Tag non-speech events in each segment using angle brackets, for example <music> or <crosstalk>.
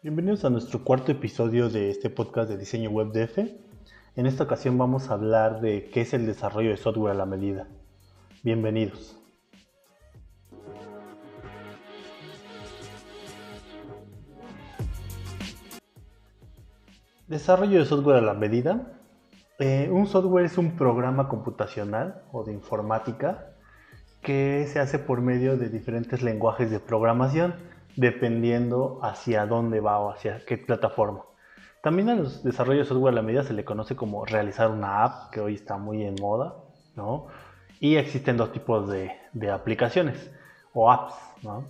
Bienvenidos a nuestro cuarto episodio de este podcast de diseño web DF. En esta ocasión vamos a hablar de qué es el desarrollo de software a la medida. Bienvenidos. Desarrollo de software a la medida. Eh, un software es un programa computacional o de informática que se hace por medio de diferentes lenguajes de programación dependiendo hacia dónde va o hacia qué plataforma. También a los desarrollos de software a la medida se le conoce como realizar una app, que hoy está muy en moda, ¿no? Y existen dos tipos de, aplicaciones o apps, ¿no?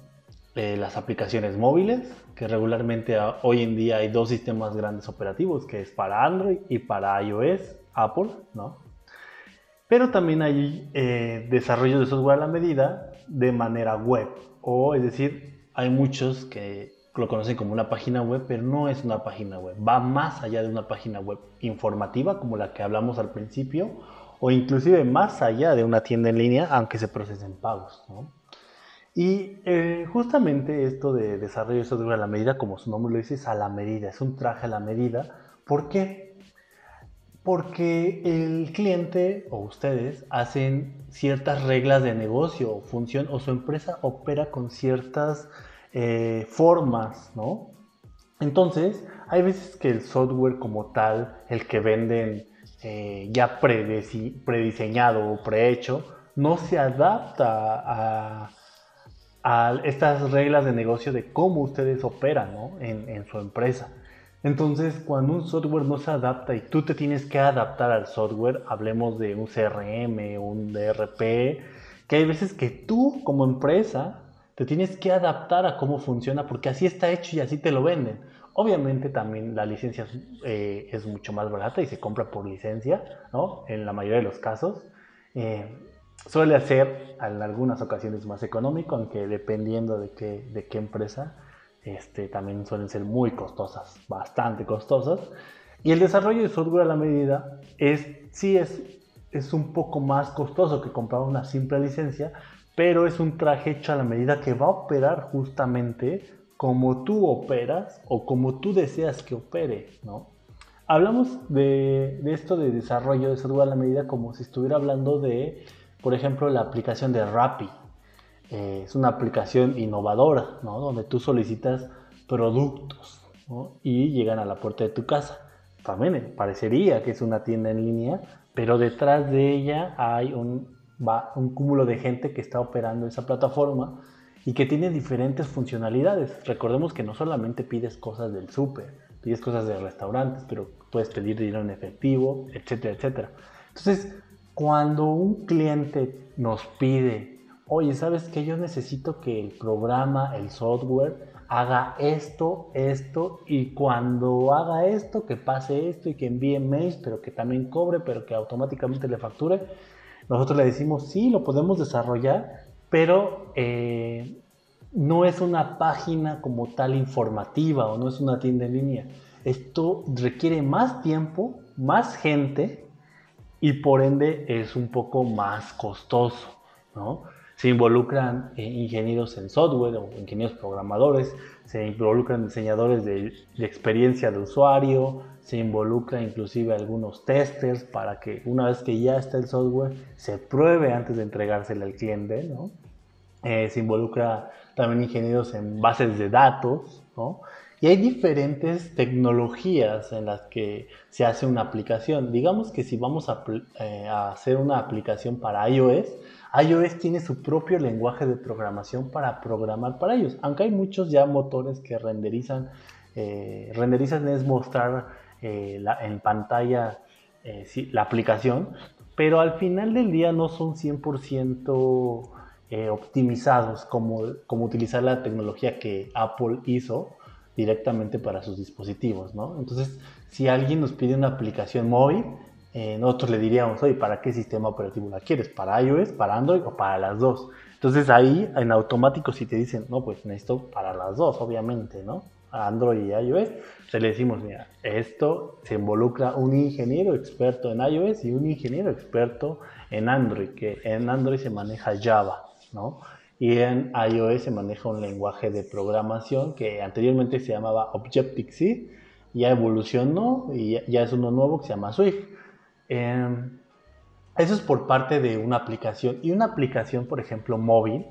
Eh, las aplicaciones móviles, que regularmente hoy en día hay dos sistemas grandes operativos, que es para Android y para iOS, Apple, ¿no? Pero también hay eh, desarrollos de software a la medida de manera web, o es decir, hay muchos que lo conocen como una página web, pero no es una página web. Va más allá de una página web informativa como la que hablamos al principio, o inclusive más allá de una tienda en línea, aunque se procesen pagos. Y eh, justamente esto de desarrollo de software a la medida, como su nombre lo dice, es a la medida, es un traje a la medida. ¿Por qué? Porque el cliente o ustedes hacen ciertas reglas de negocio o función o su empresa opera con ciertas eh, formas, ¿no? Entonces, hay veces que el software como tal, el que venden eh, ya prediseñado o prehecho, no se adapta a, estas reglas de negocio de cómo ustedes operan en, en su empresa. Entonces, cuando un software no se adapta y tú te tienes que adaptar al software, hablemos de un CRM, un DRP, que hay veces que tú como empresa te tienes que adaptar a cómo funciona porque así está hecho y así te lo venden. Obviamente también la licencia eh, es mucho más barata y se compra por licencia, ¿no? En la mayoría de los casos. Eh, suele ser en algunas ocasiones más económico, aunque dependiendo de qué, de qué empresa, este, también suelen ser muy costosas, bastante costosas. Y el desarrollo de software a la medida es, sí es, es un poco más costoso que comprar una simple licencia, pero es un traje hecho a la medida que va a operar justamente como tú operas o como tú deseas que opere, ¿no? Hablamos de, esto de desarrollo de software a la medida como si estuviera hablando de, por ejemplo, la aplicación de Rappi. Eh, es una aplicación innovadora, ¿no? Donde tú solicitas productos y llegan a la puerta de tu casa. También parecería que es una tienda en línea, pero detrás de ella hay un va un cúmulo de gente que está operando esa plataforma y que tiene diferentes funcionalidades. Recordemos que no solamente pides cosas del súper, pides cosas de restaurantes, pero puedes pedir dinero en efectivo, etcétera, etcétera. Entonces, cuando un cliente nos pide, oye, ¿sabes qué? Yo necesito que el programa, el software, haga esto, esto, y cuando haga esto, que pase esto y que envíe mails, pero que también cobre, pero que automáticamente le facture nosotros le decimos, sí, lo podemos desarrollar, pero eh, no es una página como tal informativa o no es una tienda en línea. Esto requiere más tiempo, más gente y por ende es un poco más costoso, ¿no? Se involucran eh, ingenieros en software o ingenieros programadores, se involucran diseñadores de, experiencia de usuario, se involucra inclusive algunos testers para que una vez que ya está el software se pruebe antes de entregárselo al cliente, ¿no? Eh, se involucra también ingenieros en bases de datos, ¿no? Y hay diferentes tecnologías en las que se hace una aplicación. Digamos que si vamos a, eh, a, hacer una aplicación para iOS, iOS tiene su propio lenguaje de programación para programar para ellos. Aunque hay muchos ya motores que renderizan, eh, renderizan es mostrar eh, en pantalla eh, la aplicación, pero al final del día no son 100% eh, optimizados como, como utilizar la tecnología que Apple hizo directamente para sus dispositivos, ¿no? Entonces, si alguien nos pide una aplicación móvil, nosotros le diríamos, oye, ¿para qué sistema operativo la quieres? ¿Para iOS, para Android o para las dos? Entonces ahí en automático si te dicen, no, pues necesito para las dos, obviamente, ¿no? Android y iOS, se le decimos, mira, esto se involucra un ingeniero experto en iOS y un ingeniero experto en Android, que en Android se maneja Java, ¿no? y en iOS se maneja un lenguaje de programación que anteriormente se llamaba Objective-C, ya evolucionó y ya es uno nuevo que se llama Swift. Em, eso es por parte de una aplicación. Y una aplicación, por ejemplo, móvil,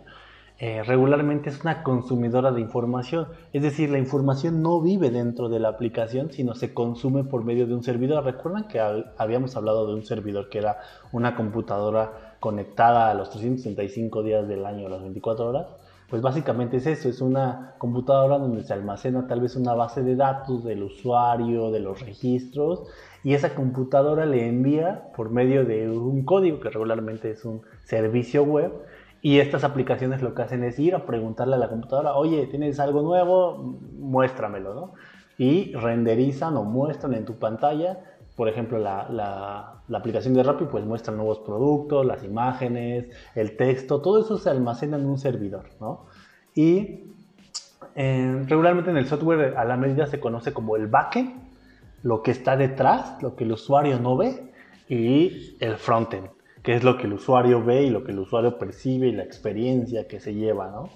eh, regularmente es una consumidora de información. Es decir, la información no vive dentro de la aplicación, sino se consume por medio de un servidor. Recuerdan que habíamos hablado de un servidor que era una computadora conectada a los 365 días del año, a las 24 horas. Pues básicamente es eso, es una computadora donde se almacena tal vez una base de datos del usuario, de los registros, y esa computadora le envía por medio de un código que regularmente es un servicio web, y estas aplicaciones lo que hacen es ir a preguntarle a la computadora, oye, ¿tienes algo nuevo? Muéstramelo, ¿no? Y renderizan o muestran en tu pantalla, por ejemplo, la, la, aplicación de Rappi, pues muestra nuevos productos, las imágenes, el texto, todo eso se almacena en un servidor, ¿no? Y eh, regularmente en el software a la medida se conoce como el backend, lo que está detrás, lo que el usuario no ve, y el frontend que es lo que el usuario ve y lo que el usuario percibe y la experiencia que se lleva, ¿no?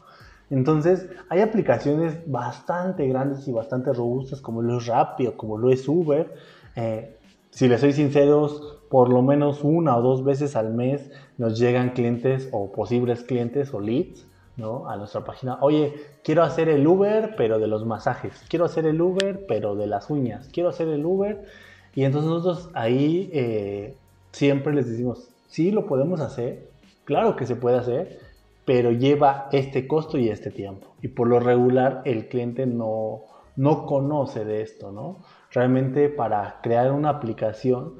Entonces, hay aplicaciones bastante grandes y bastante robustas como lo es Rappi o como lo es Uber. Eh, si les soy sinceros, por lo menos una o dos veces al mes nos llegan clientes o posibles clientes o leads ¿no? a nuestra página. Oye, quiero hacer el Uber, pero de los masajes. Quiero hacer el Uber, pero de las uñas. Quiero hacer el Uber. Y entonces nosotros ahí eh, siempre les decimos, Sí, lo podemos hacer, claro que se puede hacer, pero lleva este costo y este tiempo. Y por lo regular el cliente no, no conoce de esto, ¿no? Realmente para crear una aplicación,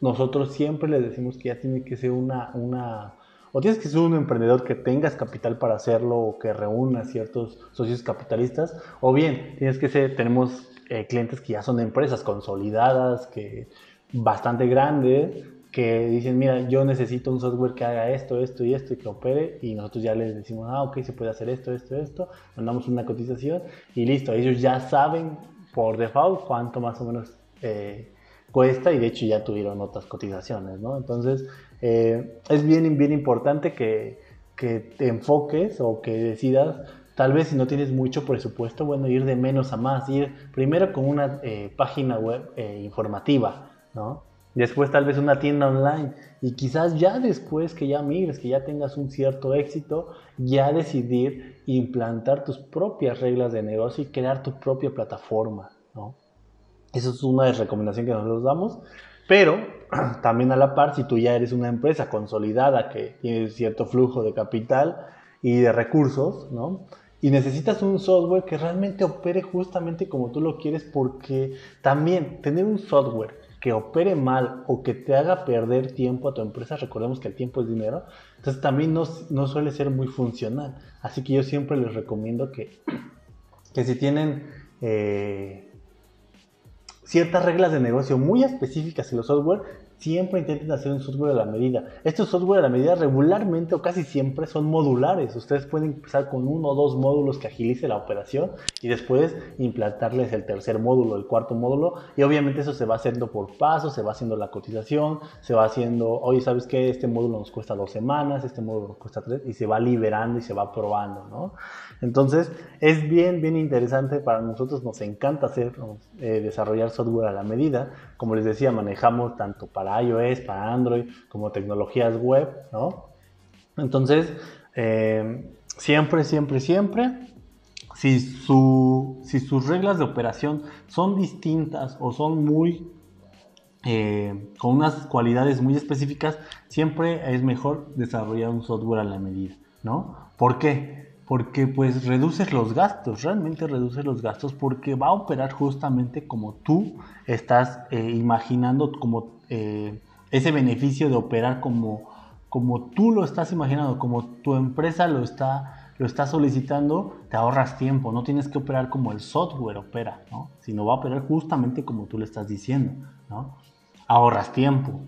nosotros siempre les decimos que ya tiene que ser una, una o tienes que ser un emprendedor que tengas capital para hacerlo o que reúna ciertos socios capitalistas, o bien tienes que ser, tenemos eh, clientes que ya son empresas consolidadas, que bastante grandes, que dicen, mira, yo necesito un software que haga esto, esto y esto y que opere y nosotros ya les decimos, ah, ok, se puede hacer esto, esto, esto, mandamos una cotización y listo, ellos ya saben por default cuánto más o menos eh, cuesta y de hecho ya tuvieron otras cotizaciones, ¿no? Entonces, eh, es bien, bien importante que, que te enfoques o que decidas Tal vez si no tienes mucho presupuesto, bueno, ir de menos a más, ir primero con una eh, página web informativa, ¿no? después tal vez una tienda online y quizás ya después que ya migres, que ya tengas un cierto éxito, ya decidir implantar tus propias reglas de negocio y crear tu propia plataforma, ¿no? Es una recomendaciones que nosotros damos, pero <clears throat> también a la par, si tú ya eres una empresa consolidada que tiene cierto flujo de capital y de recursos, y necesitas un software que realmente opere justamente como tú lo quieres porque también tener un software que opere mal o que te haga perder tiempo a tu empresa, recordemos que el tiempo es dinero, entonces también no, no suele ser muy funcional. Así que yo siempre les recomiendo que, <clears throat> que si tienen eh, ciertas reglas de negocio muy específicas en los software, siempre intenten hacer un software a la medida. Estos software a la medida regularmente o casi siempre son modulares. Ustedes pueden empezar con uno o dos módulos que agilice la operación y después implantarles el tercer módulo, el cuarto módulo y obviamente eso se va haciendo por pasos, se va haciendo la cotización, se va haciendo, oye, ¿sabes qué? Este módulo nos cuesta dos semanas, este módulo nos cuesta tres y se va liberando y se va probando, ¿no? Entonces es bien, bien interesante para nosotros, nos encanta hacer, eh, desarrollar software a la medida. Como les decía, manejamos tanto para iOS, para Android, como tecnologías web, ¿no? Entonces, eh, siempre, siempre, siempre, si, si sus reglas de operación son distintas o son muy eh, con unas cualidades muy específicas, siempre es mejor desarrollar un software a la medida, ¿no? ¿Por qué? Porque pues reduces los gastos, realmente reduces los gastos porque va a operar justamente como tú estás eh, imaginando, como eh, ese beneficio de operar como, como tú lo estás imaginando, como tu empresa lo está, lo está solicitando, te ahorras tiempo, no tienes que operar como el software opera, ¿no? sino va a operar justamente como tú le estás diciendo. ¿no? Ahorras tiempo,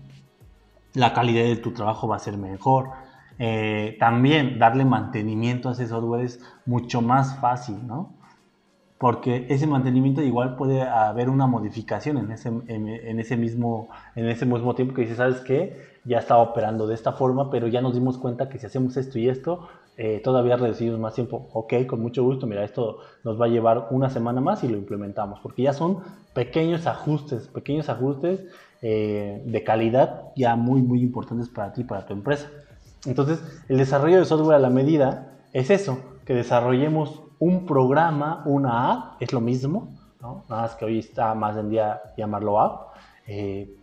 la calidad de tu trabajo va a ser mejor. Eh, también darle mantenimiento a ese software es mucho más fácil, ¿no? Porque ese mantenimiento igual puede haber una modificación en ese, en, ese, mismo, en ese mismo tiempo que dice, ¿sabes qué? Ya estaba operando de esta forma, pero ya nos dimos cuenta que si hacemos esto y esto, eh, todavía reducimos más tiempo. Ok, con mucho gusto, mira, esto nos va a llevar una semana más y lo implementamos, porque ya son pequeños ajustes, pequeños ajustes eh, de calidad ya muy, muy importantes para ti, para tu empresa. Entonces, el desarrollo de software a la medida es eso, que desarrollemos un programa, una app, es lo mismo, ¿no? nada más que hoy está más en día llamarlo app, eh,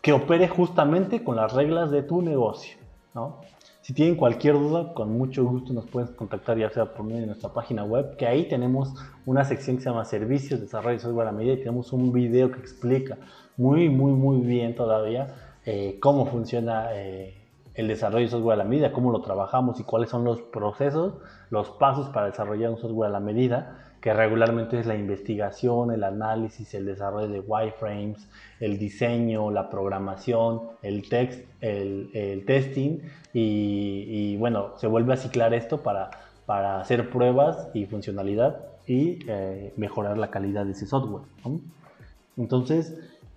que opere justamente con las reglas de tu negocio. ¿no? Si tienen cualquier duda, con mucho gusto nos pueden contactar ya sea por medio de nuestra página web, que ahí tenemos una sección que se llama Servicios, Desarrollo de Software a Medida y tenemos un video que explica muy, muy, muy bien todavía eh, cómo funciona eh, el desarrollo de software a la medida, cómo lo trabajamos y cuáles son los procesos, los pasos para desarrollar un software a la medida, que regularmente es la investigación, el análisis, el desarrollo de wireframes, el diseño, la programación, el, text, el, testing y, bueno, se vuelve a ciclar esto para, para hacer pruebas y funcionalidad y eh, mejorar la calidad de ese software. Entonces,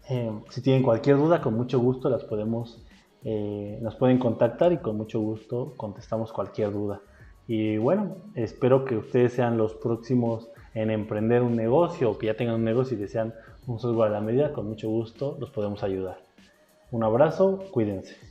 eh, si tienen cualquier duda, con mucho gusto las podemos eh, nos pueden contactar y con mucho gusto contestamos cualquier duda. Y bueno, espero que ustedes sean los próximos en emprender un negocio o que ya tengan un negocio y desean un software a la medida, con mucho gusto los podemos ayudar. Un abrazo, cuídense.